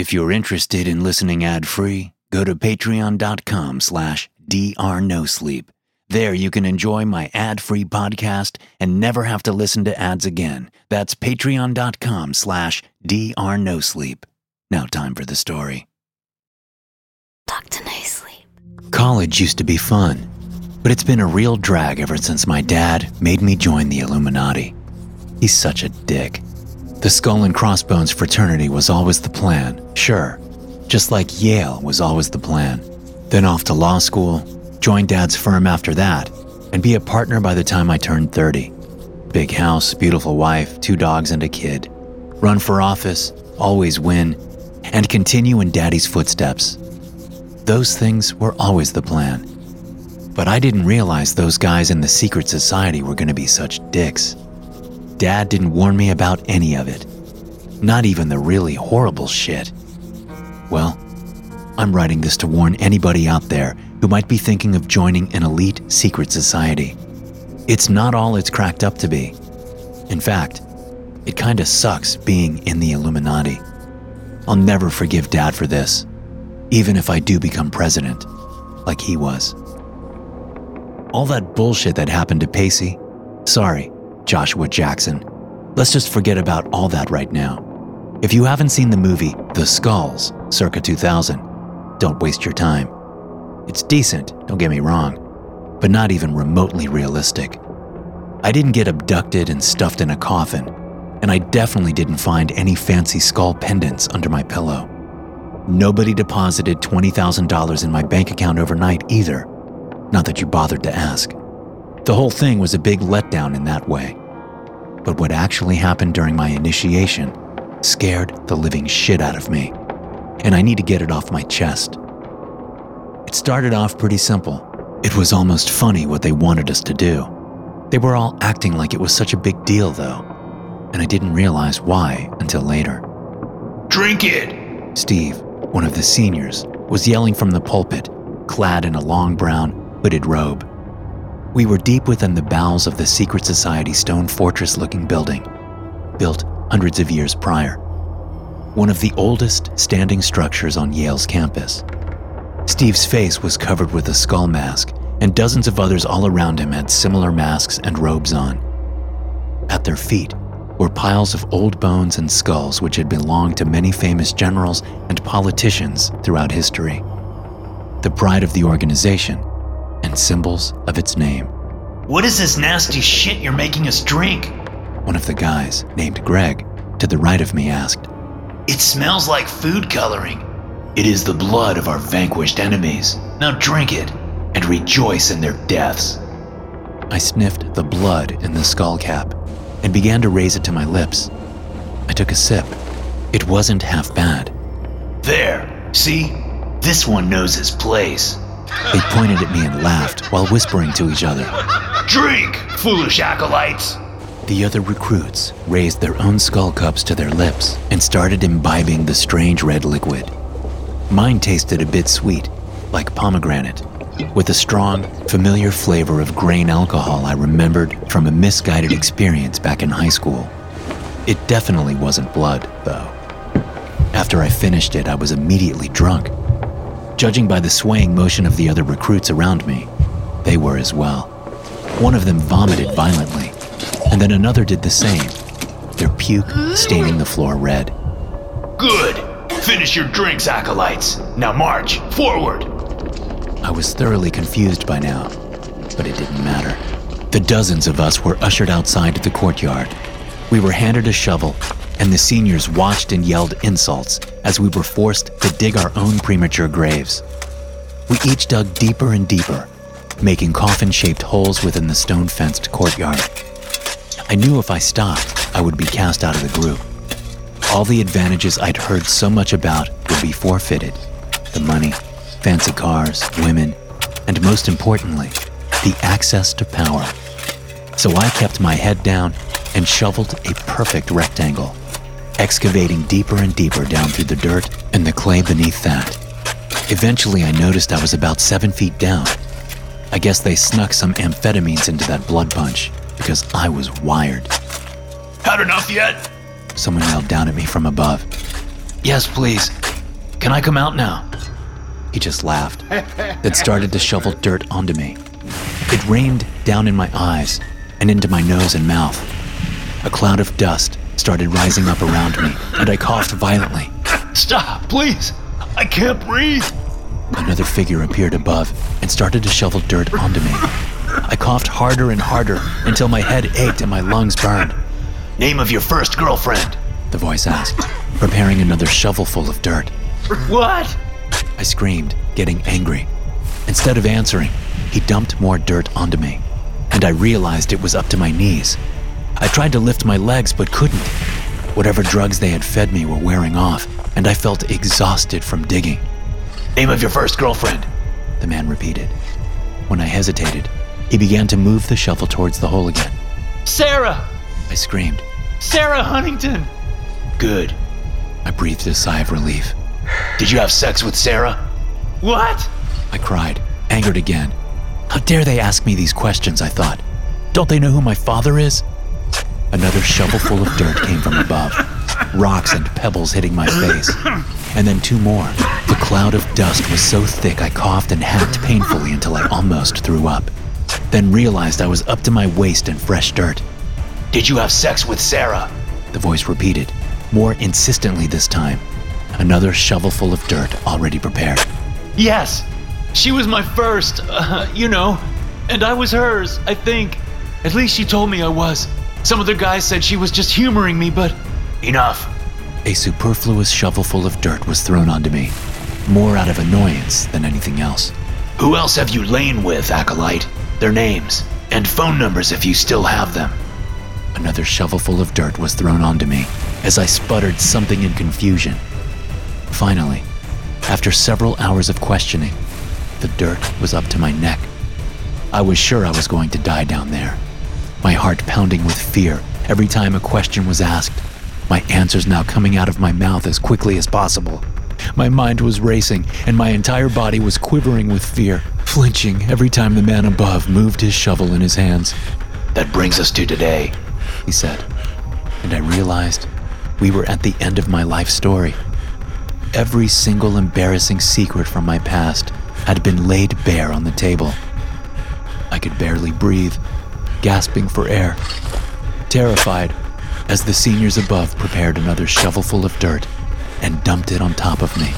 If you're interested in listening ad-free, go to patreon.com slash drnosleep. There you can enjoy my ad-free podcast and never have to listen to ads again. That's patreon.com slash drnosleep. Now time for the story. Dr. No Sleep. College used to be fun, but it's been a real drag ever since my dad made me join the Illuminati. He's such a dick. The Skull and Crossbones fraternity was always the plan, sure, just like Yale was always the plan. Then off to law school, join dad's firm after that, and be a partner by the time I turned 30. Big house, beautiful wife, two dogs, and a kid. Run for office, always win, and continue in daddy's footsteps. Those things were always the plan. But I didn't realize those guys in the secret society were going to be such dicks. Dad didn't warn me about any of it. Not even the really horrible shit. Well, I'm writing this to warn anybody out there who might be thinking of joining an elite secret society. It's not all it's cracked up to be. In fact, it kinda sucks being in the Illuminati. I'll never forgive Dad for this, even if I do become president, like he was. All that bullshit that happened to Pacey, sorry, Joshua Jackson. Let's just forget about all that right now. If you haven't seen the movie The Skulls, circa 2000, don't waste your time. It's decent, don't get me wrong, but not even remotely realistic. I didn't get abducted and stuffed in a coffin, and I definitely didn't find any fancy skull pendants under my pillow. Nobody deposited $20,000 in my bank account overnight either. Not that you bothered to ask. The whole thing was a big letdown in that way. But what actually happened during my initiation scared the living shit out of me, and I need to get it off my chest. It started off pretty simple. It was almost funny what they wanted us to do. They were all acting like it was such a big deal, though, and I didn't realize why until later. Drink it! Steve, one of the seniors, was yelling from the pulpit, clad in a long brown, hooded robe. We were deep within the bowels of the secret society stone fortress looking building, built hundreds of years prior. One of the oldest standing structures on Yale's campus. Steve's face was covered with a skull mask, and dozens of others all around him had similar masks and robes on. At their feet were piles of old bones and skulls which had belonged to many famous generals and politicians throughout history. The pride of the organization and symbols of its name. What is this nasty shit you're making us drink? One of the guys, named Greg, to the right of me asked. It smells like food coloring. It is the blood of our vanquished enemies. Now drink it and rejoice in their deaths. I sniffed the blood in the skull cap and began to raise it to my lips. I took a sip. It wasn't half bad. There, see? This one knows his place. They pointed at me and laughed while whispering to each other. Drink, foolish acolytes! The other recruits raised their own skull cups to their lips and started imbibing the strange red liquid. Mine tasted a bit sweet, like pomegranate, with a strong, familiar flavor of grain alcohol I remembered from a misguided experience back in high school. It definitely wasn't blood, though. After I finished it, I was immediately drunk. Judging by the swaying motion of the other recruits around me, they were as well. One of them vomited violently, and then another did the same, their puke staining the floor red. Good! Finish your drinks, acolytes. Now march, forward! I was thoroughly confused by now, but it didn't matter. The dozens of us were ushered outside to the courtyard. We were handed a shovel, and the seniors watched and yelled insults as we were forced to dig our own premature graves. We each dug deeper and deeper, making coffin shaped holes within the stone fenced courtyard. I knew if I stopped, I would be cast out of the group. All the advantages I'd heard so much about would be forfeited the money, fancy cars, women, and most importantly, the access to power. So I kept my head down and shoveled a perfect rectangle, excavating deeper and deeper down through the dirt and the clay beneath that. Eventually, I noticed I was about seven feet down. I guess they snuck some amphetamines into that blood punch because I was wired. Had enough yet? Someone yelled down at me from above. Yes, please. Can I come out now? He just laughed, then started to shovel dirt onto me. It rained down in my eyes and into my nose and mouth. A cloud of dust started rising up around me, and I coughed violently. Stop, please. I can't breathe. Another figure appeared above and started to shovel dirt onto me. I coughed harder and harder until my head ached and my lungs burned. Name of your first girlfriend. The voice asked, preparing another shovelful of dirt. What? I screamed, getting angry. Instead of answering, he dumped more dirt onto me, and I realized it was up to my knees. I tried to lift my legs but couldn't. Whatever drugs they had fed me were wearing off, and I felt exhausted from digging. Name of your first girlfriend. The man repeated. When I hesitated, he began to move the shovel towards the hole again. Sarah! I screamed. Sarah Huntington! Good. I breathed a sigh of relief. Did you have sex with Sarah? What? I cried, angered again. How dare they ask me these questions, I thought. Don't they know who my father is? Another shovelful of dirt came from above, rocks and pebbles hitting my face. And then two more. The cloud of dust was so thick I coughed and hacked painfully until I almost threw up. Then realized I was up to my waist in fresh dirt. Did you have sex with Sarah? The voice repeated, more insistently this time. Another shovelful of dirt already prepared. Yes. She was my first, uh, you know, and I was hers, I think. At least she told me I was. Some other guys said she was just humoring me, but. Enough. A superfluous shovelful of dirt was thrown onto me, more out of annoyance than anything else. Who else have you lain with, Acolyte? Their names, and phone numbers if you still have them. Another shovelful of dirt was thrown onto me as I sputtered something in confusion. Finally, after several hours of questioning, the dirt was up to my neck. I was sure I was going to die down there, my heart pounding with fear every time a question was asked, my answers now coming out of my mouth as quickly as possible. My mind was racing, and my entire body was quivering with fear, flinching every time the man above moved his shovel in his hands. That brings us to today, he said, and I realized we were at the end of my life story. Every single embarrassing secret from my past had been laid bare on the table. I could barely breathe, gasping for air, terrified as the seniors above prepared another shovelful of dirt and dumped it on top of me.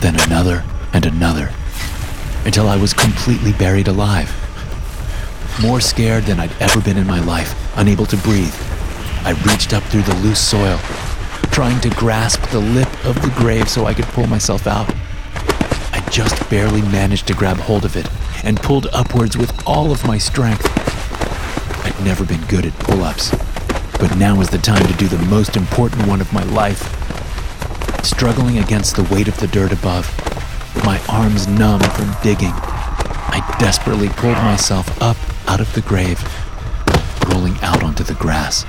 Then another and another, until I was completely buried alive. More scared than I'd ever been in my life, unable to breathe, I reached up through the loose soil, trying to grasp the lip of the grave so I could pull myself out. I just barely managed to grab hold of it and pulled upwards with all of my strength. I'd never been good at pull ups, but now was the time to do the most important one of my life. Struggling against the weight of the dirt above, my arms numb from digging, I desperately pulled myself up out of the grave, rolling out onto the grass.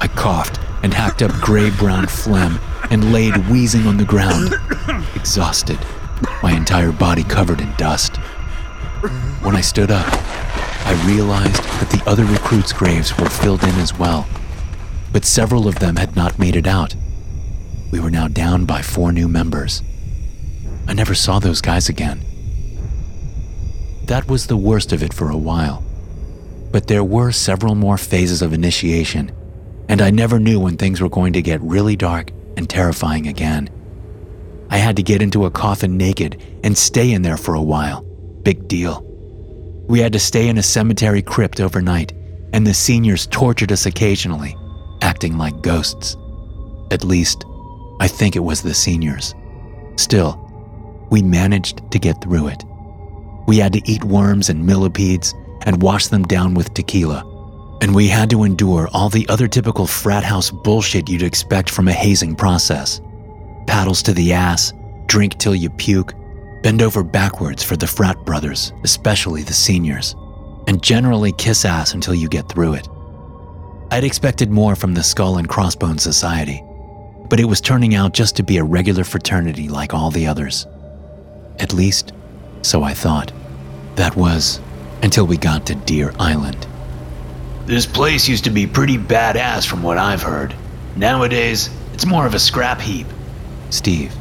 I coughed and hacked up gray brown phlegm and laid wheezing on the ground, exhausted, my entire body covered in dust. When I stood up, I realized that the other recruits' graves were filled in as well, but several of them had not made it out. We were now down by four new members. I never saw those guys again. That was the worst of it for a while. But there were several more phases of initiation, and I never knew when things were going to get really dark and terrifying again. I had to get into a coffin naked and stay in there for a while. Big deal. We had to stay in a cemetery crypt overnight, and the seniors tortured us occasionally, acting like ghosts. At least, I think it was the seniors. Still, we managed to get through it. We had to eat worms and millipedes and wash them down with tequila. And we had to endure all the other typical frat house bullshit you'd expect from a hazing process paddles to the ass, drink till you puke, bend over backwards for the frat brothers, especially the seniors, and generally kiss ass until you get through it. I'd expected more from the Skull and Crossbones Society, but it was turning out just to be a regular fraternity like all the others. At least, so I thought. That was until we got to Deer Island. This place used to be pretty badass from what I've heard. Nowadays, it's more of a scrap heap. Steve,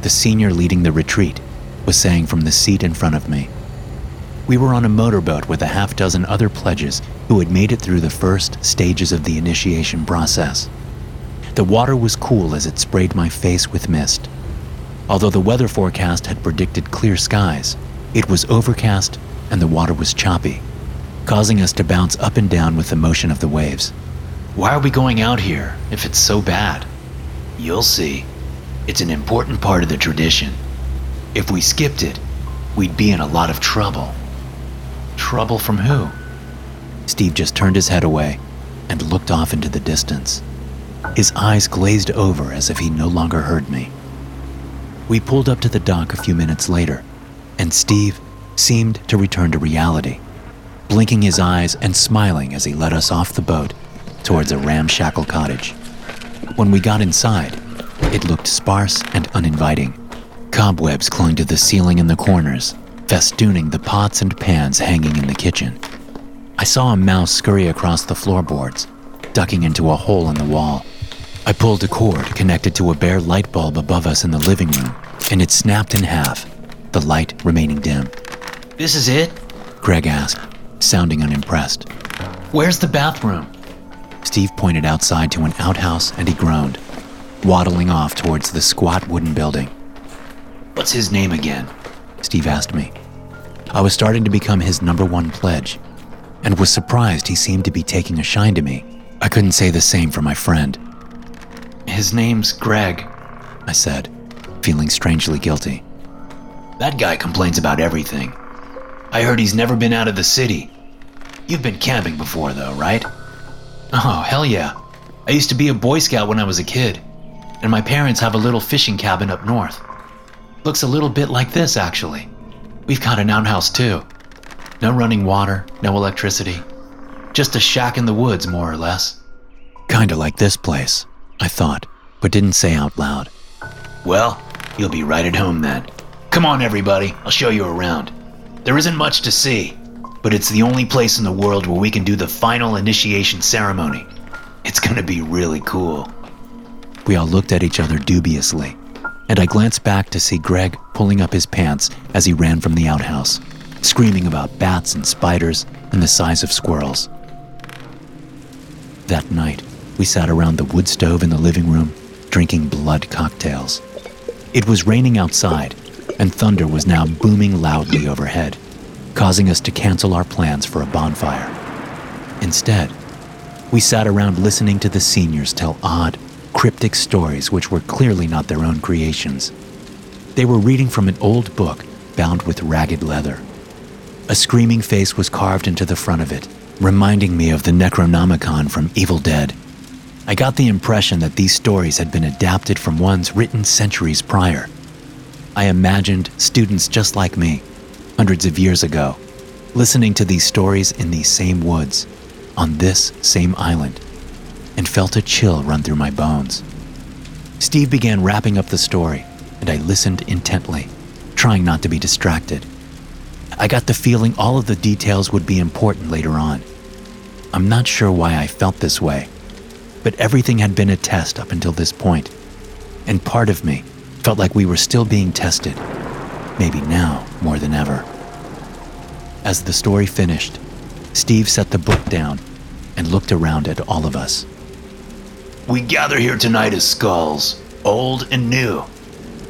the senior leading the retreat, was saying from the seat in front of me. We were on a motorboat with a half dozen other pledges who had made it through the first stages of the initiation process. The water was cool as it sprayed my face with mist. Although the weather forecast had predicted clear skies, it was overcast and the water was choppy, causing us to bounce up and down with the motion of the waves. Why are we going out here if it's so bad? You'll see. It's an important part of the tradition. If we skipped it, we'd be in a lot of trouble. Trouble from who? Steve just turned his head away and looked off into the distance. His eyes glazed over as if he no longer heard me. We pulled up to the dock a few minutes later, and Steve seemed to return to reality, blinking his eyes and smiling as he led us off the boat towards a ramshackle cottage. When we got inside, it looked sparse and uninviting. Cobwebs clung to the ceiling in the corners, festooning the pots and pans hanging in the kitchen. I saw a mouse scurry across the floorboards, ducking into a hole in the wall. I pulled a cord connected to a bare light bulb above us in the living room, and it snapped in half, the light remaining dim. This is it? Greg asked, sounding unimpressed. Where's the bathroom? Steve pointed outside to an outhouse and he groaned, waddling off towards the squat wooden building. What's his name again? Steve asked me. I was starting to become his number one pledge, and was surprised he seemed to be taking a shine to me. I couldn't say the same for my friend. His name's Greg, I said, feeling strangely guilty. That guy complains about everything. I heard he's never been out of the city. You've been camping before, though, right? Oh, hell yeah. I used to be a Boy Scout when I was a kid, and my parents have a little fishing cabin up north. Looks a little bit like this, actually. We've got an outhouse, too. No running water, no electricity. Just a shack in the woods, more or less. Kinda like this place, I thought, but didn't say out loud. Well, you'll be right at home then. Come on, everybody, I'll show you around. There isn't much to see, but it's the only place in the world where we can do the final initiation ceremony. It's gonna be really cool. We all looked at each other dubiously, and I glanced back to see Greg pulling up his pants as he ran from the outhouse, screaming about bats and spiders and the size of squirrels. That night, we sat around the wood stove in the living room, drinking blood cocktails. It was raining outside, and thunder was now booming loudly overhead causing us to cancel our plans for a bonfire. Instead, we sat around listening to the seniors tell odd, cryptic stories which were clearly not their own creations. They were reading from an old book bound with ragged leather. A screaming face was carved into the front of it, reminding me of the Necronomicon from Evil Dead. I got the impression that these stories had been adapted from ones written centuries prior. I imagined students just like me hundreds of years ago, listening to these stories in these same woods, on this same island, and felt a chill run through my bones. Steve began wrapping up the story, and I listened intently, trying not to be distracted. I got the feeling all of the details would be important later on. I'm not sure why I felt this way, but everything had been a test up until this point, and part of me felt like we were still being tested maybe now more than ever. As the story finished, Steve set the book down and looked around at all of us. We gather here tonight as skulls, old and new,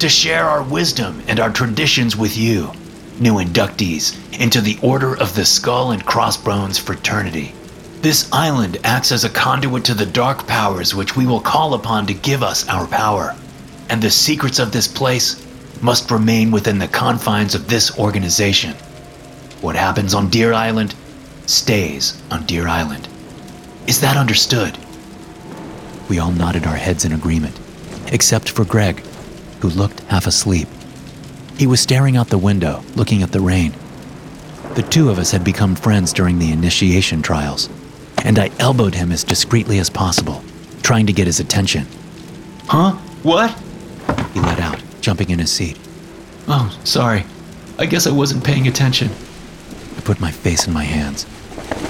to share our wisdom and our traditions with you, new inductees into the Order of the Skull and Crossbones Fraternity. This island acts as a conduit to the dark powers which we will call upon to give us our power. And the secrets of this place must remain within the confines of this organization. What happens on Deer Island stays on Deer Island. Is that understood? We all nodded our heads in agreement, except for Greg, who looked half asleep. He was staring out the window, looking at the rain. The two of us had become friends during the initiation trials, and I elbowed him as discreetly as possible, trying to get his attention. Huh? What? He let out jumping in his seat. Oh, sorry. I guess I wasn't paying attention. I put my face in my hands,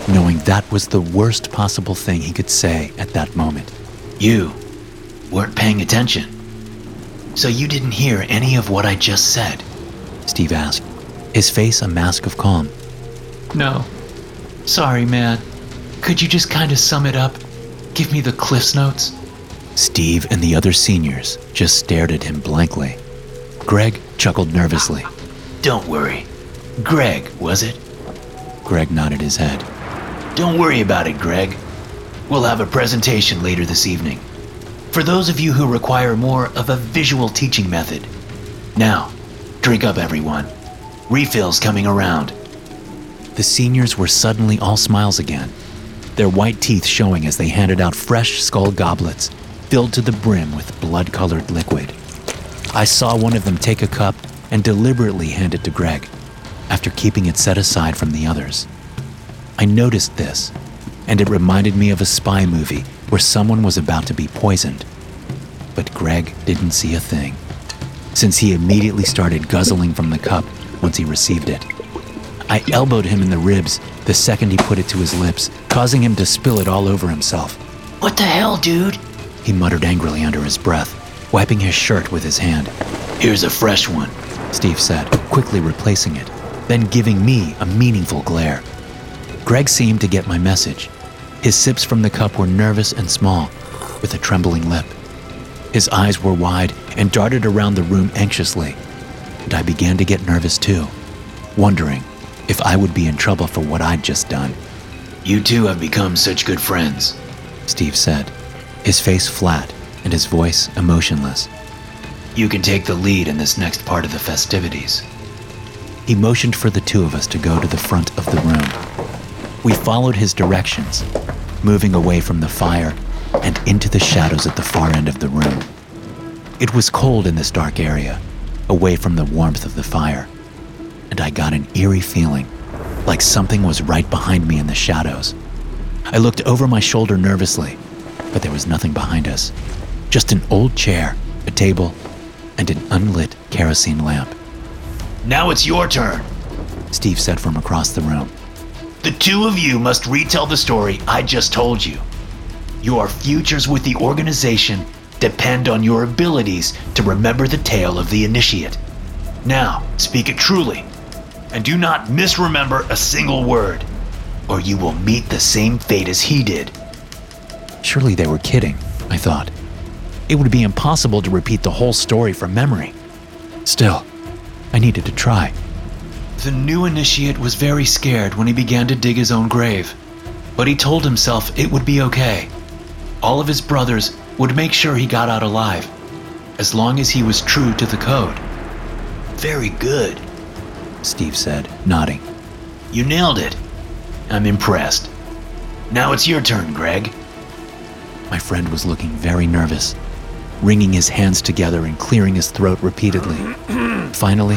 knowing that was the worst possible thing he could say at that moment. You weren't paying attention. So you didn't hear any of what I just said? Steve asked, his face a mask of calm. No. Sorry, man. Could you just kind of sum it up? Give me the Cliff's Notes? Steve and the other seniors just stared at him blankly. Greg chuckled nervously. Don't worry. Greg, was it? Greg nodded his head. Don't worry about it, Greg. We'll have a presentation later this evening. For those of you who require more of a visual teaching method. Now, drink up, everyone. Refills coming around. The seniors were suddenly all smiles again, their white teeth showing as they handed out fresh skull goblets filled to the brim with blood colored liquid. I saw one of them take a cup and deliberately hand it to Greg, after keeping it set aside from the others. I noticed this, and it reminded me of a spy movie where someone was about to be poisoned. But Greg didn't see a thing, since he immediately started guzzling from the cup once he received it. I elbowed him in the ribs the second he put it to his lips, causing him to spill it all over himself. What the hell, dude? He muttered angrily under his breath, wiping his shirt with his hand. Here's a fresh one, Steve said, quickly replacing it, then giving me a meaningful glare. Greg seemed to get my message. His sips from the cup were nervous and small, with a trembling lip. His eyes were wide and darted around the room anxiously, and I began to get nervous too, wondering if I would be in trouble for what I'd just done. You two have become such good friends, Steve said, his face flat and his voice emotionless. You can take the lead in this next part of the festivities. He motioned for the two of us to go to the front of the room. We followed his directions, moving away from the fire and into the shadows at the far end of the room. It was cold in this dark area, away from the warmth of the fire, and I got an eerie feeling, like something was right behind me in the shadows. I looked over my shoulder nervously, but there was nothing behind us. Just an old chair, a table, and an unlit kerosene lamp. Now it's your turn, Steve said from across the room. The two of you must retell the story I just told you. Your futures with the organization depend on your abilities to remember the tale of the initiate. Now, speak it truly, and do not misremember a single word, or you will meet the same fate as he did. Surely they were kidding, I thought. It would be impossible to repeat the whole story from memory. Still, I needed to try. The new initiate was very scared when he began to dig his own grave, but he told himself it would be okay. All of his brothers would make sure he got out alive, as long as he was true to the code. Very good, Steve said, nodding. You nailed it. I'm impressed. Now it's your turn, Greg. My friend was looking very nervous, wringing his hands together and clearing his throat repeatedly. Finally,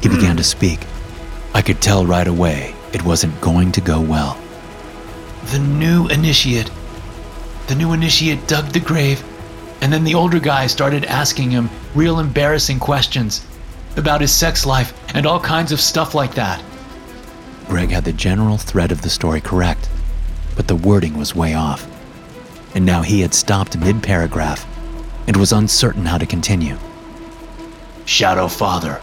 he began to speak. I could tell right away it wasn't going to go well. The new initiate. The new initiate dug the grave, and then the older guy started asking him real embarrassing questions about his sex life and all kinds of stuff like that. Greg had the general thread of the story correct, but the wording was way off. And now he had stopped mid paragraph and was uncertain how to continue. Shadow Father,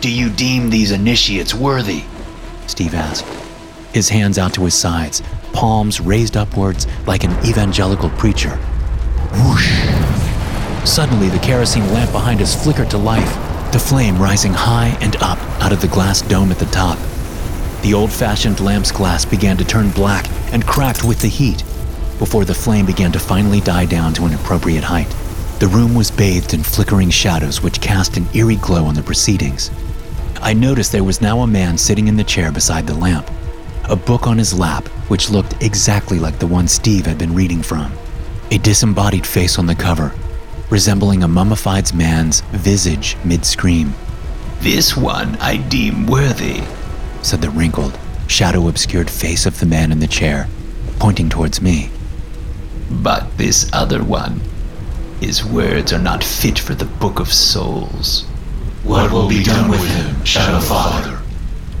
do you deem these initiates worthy? Steve asked, his hands out to his sides, palms raised upwards like an evangelical preacher. Whoosh! Suddenly, the kerosene lamp behind us flickered to life, the flame rising high and up out of the glass dome at the top. The old fashioned lamp's glass began to turn black and cracked with the heat before the flame began to finally die down to an appropriate height. The room was bathed in flickering shadows which cast an eerie glow on the proceedings. I noticed there was now a man sitting in the chair beside the lamp, a book on his lap which looked exactly like the one Steve had been reading from. A disembodied face on the cover, resembling a mummified man's visage mid scream. This one I deem worthy, said the wrinkled, shadow obscured face of the man in the chair, pointing towards me. But this other one, his words are not fit for the Book of Souls. What will be done with him, Shadow Father?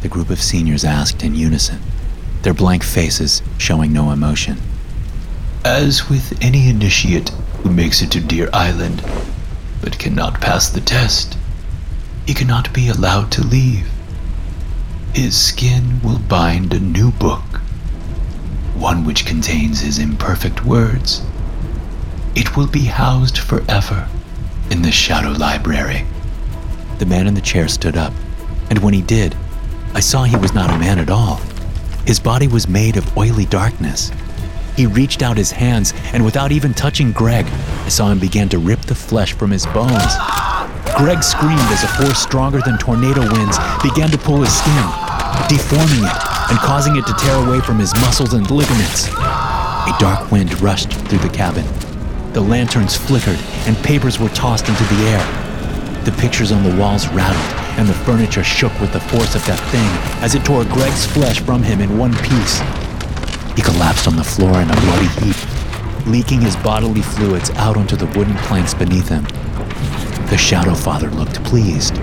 The group of seniors asked in unison, their blank faces showing no emotion. As with any initiate who makes it to Deer Island, but cannot pass the test. He cannot be allowed to leave. His skin will bind a new book, one which contains his imperfect words. It will be housed forever in the Shadow Library. The man in the chair stood up, and when he did, I saw he was not a man at all. His body was made of oily darkness. He reached out his hands, and without even touching Greg, I saw him begin to rip the flesh from his bones. Greg screamed as a force stronger than tornado winds began to pull his skin, deforming it and causing it to tear away from his muscles and ligaments. A dark wind rushed through the cabin. The lanterns flickered, and papers were tossed into the air. The pictures on the walls rattled, and the furniture shook with the force of that thing as it tore Greg's flesh from him in one piece. He collapsed on the floor in a bloody heap, leaking his bodily fluids out onto the wooden planks beneath him. The Shadow Father looked pleased,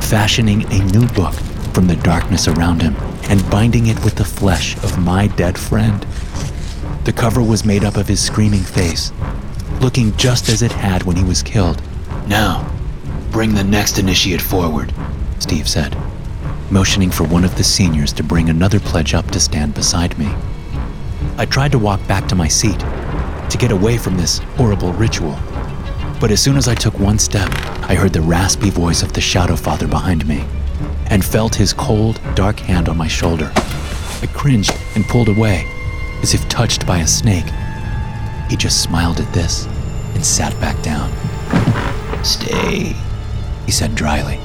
fashioning a new book from the darkness around him and binding it with the flesh of my dead friend. The cover was made up of his screaming face, looking just as it had when he was killed. Now, bring the next initiate forward, Steve said, motioning for one of the seniors to bring another pledge up to stand beside me. I tried to walk back to my seat, to get away from this horrible ritual. But as soon as I took one step, I heard the raspy voice of the Shadow Father behind me and felt his cold, dark hand on my shoulder. I cringed and pulled away, as if touched by a snake. He just smiled at this and sat back down. Stay, he said dryly.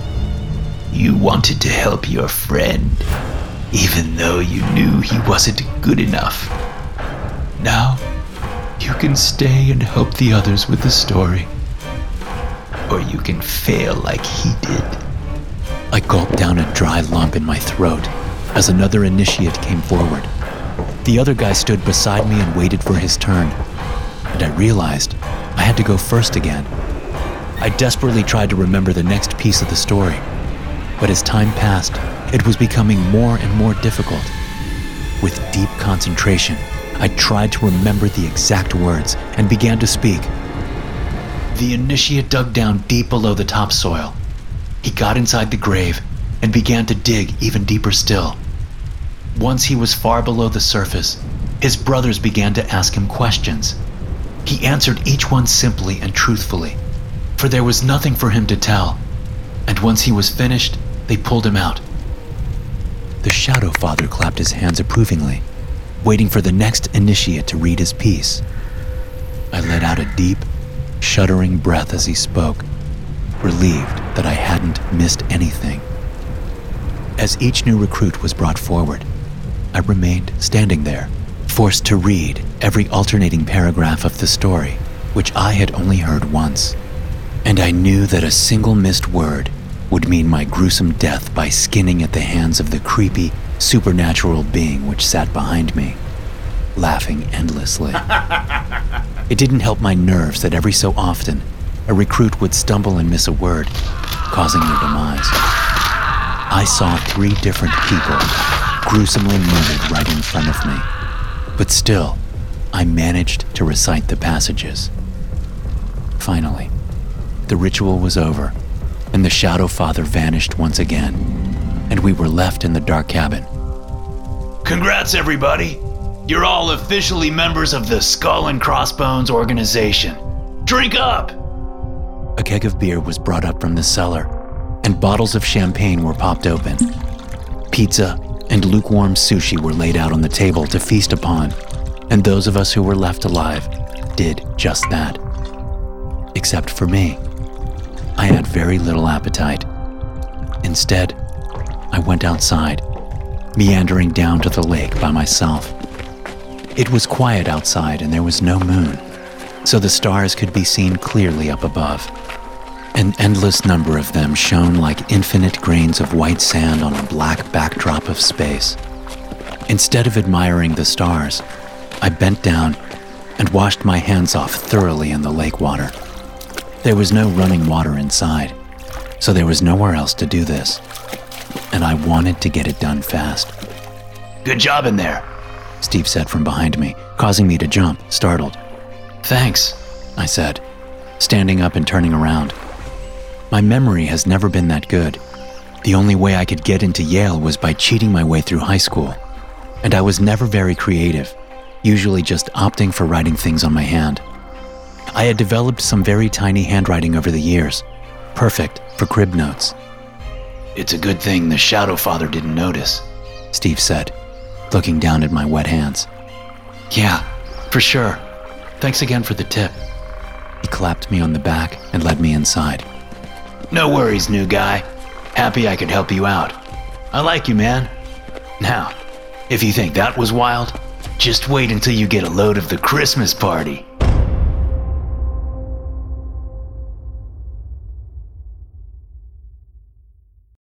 You wanted to help your friend, even though you knew he wasn't good enough. Now, you can stay and help the others with the story. Or you can fail like he did. I gulped down a dry lump in my throat as another initiate came forward. The other guy stood beside me and waited for his turn, and I realized I had to go first again. I desperately tried to remember the next piece of the story, but as time passed, it was becoming more and more difficult. With deep concentration, I tried to remember the exact words and began to speak. The initiate dug down deep below the topsoil. He got inside the grave and began to dig even deeper still. Once he was far below the surface, his brothers began to ask him questions. He answered each one simply and truthfully, for there was nothing for him to tell. And once he was finished, they pulled him out. The Shadow Father clapped his hands approvingly, waiting for the next initiate to read his piece. I let out a deep, shuddering breath as he spoke, relieved that I hadn't missed anything. As each new recruit was brought forward, I remained standing there, forced to read every alternating paragraph of the story, which I had only heard once. And I knew that a single missed word would mean my gruesome death by skinning at the hands of the creepy, supernatural being which sat behind me, laughing endlessly. it didn't help my nerves that every so often a recruit would stumble and miss a word, causing their demise. I saw three different people gruesomely murdered right in front of me, but still, I managed to recite the passages. Finally, the ritual was over, and the Shadow Father vanished once again, and we were left in the dark cabin. Congrats, everybody! You're all officially members of the Skull and Crossbones organization. Drink up! A keg of beer was brought up from the cellar, and bottles of champagne were popped open. Pizza and lukewarm sushi were laid out on the table to feast upon, and those of us who were left alive did just that. Except for me. I had very little appetite. Instead, I went outside, meandering down to the lake by myself. It was quiet outside and there was no moon, so the stars could be seen clearly up above. An endless number of them shone like infinite grains of white sand on a black backdrop of space. Instead of admiring the stars, I bent down and washed my hands off thoroughly in the lake water. There was no running water inside, so there was nowhere else to do this. And I wanted to get it done fast. Good job in there, Steve said from behind me, causing me to jump, startled. Thanks, I said. standing up and turning around. My memory has never been that good. The only way I could get into Yale was by cheating my way through high school. And I was never very creative, usually just opting for writing things on my hand. I had developed some very tiny handwriting over the years, perfect for crib notes, It's a good thing the Shadow Father didn't notice. Steve said, looking down at my wet hands. Yeah, for sure. Thanks again for the tip. He clapped me on the back and led me inside. No worries, new guy. Happy I could help you out. I like you, man. Now, if you think that was wild, just wait until you get a load of the Christmas party.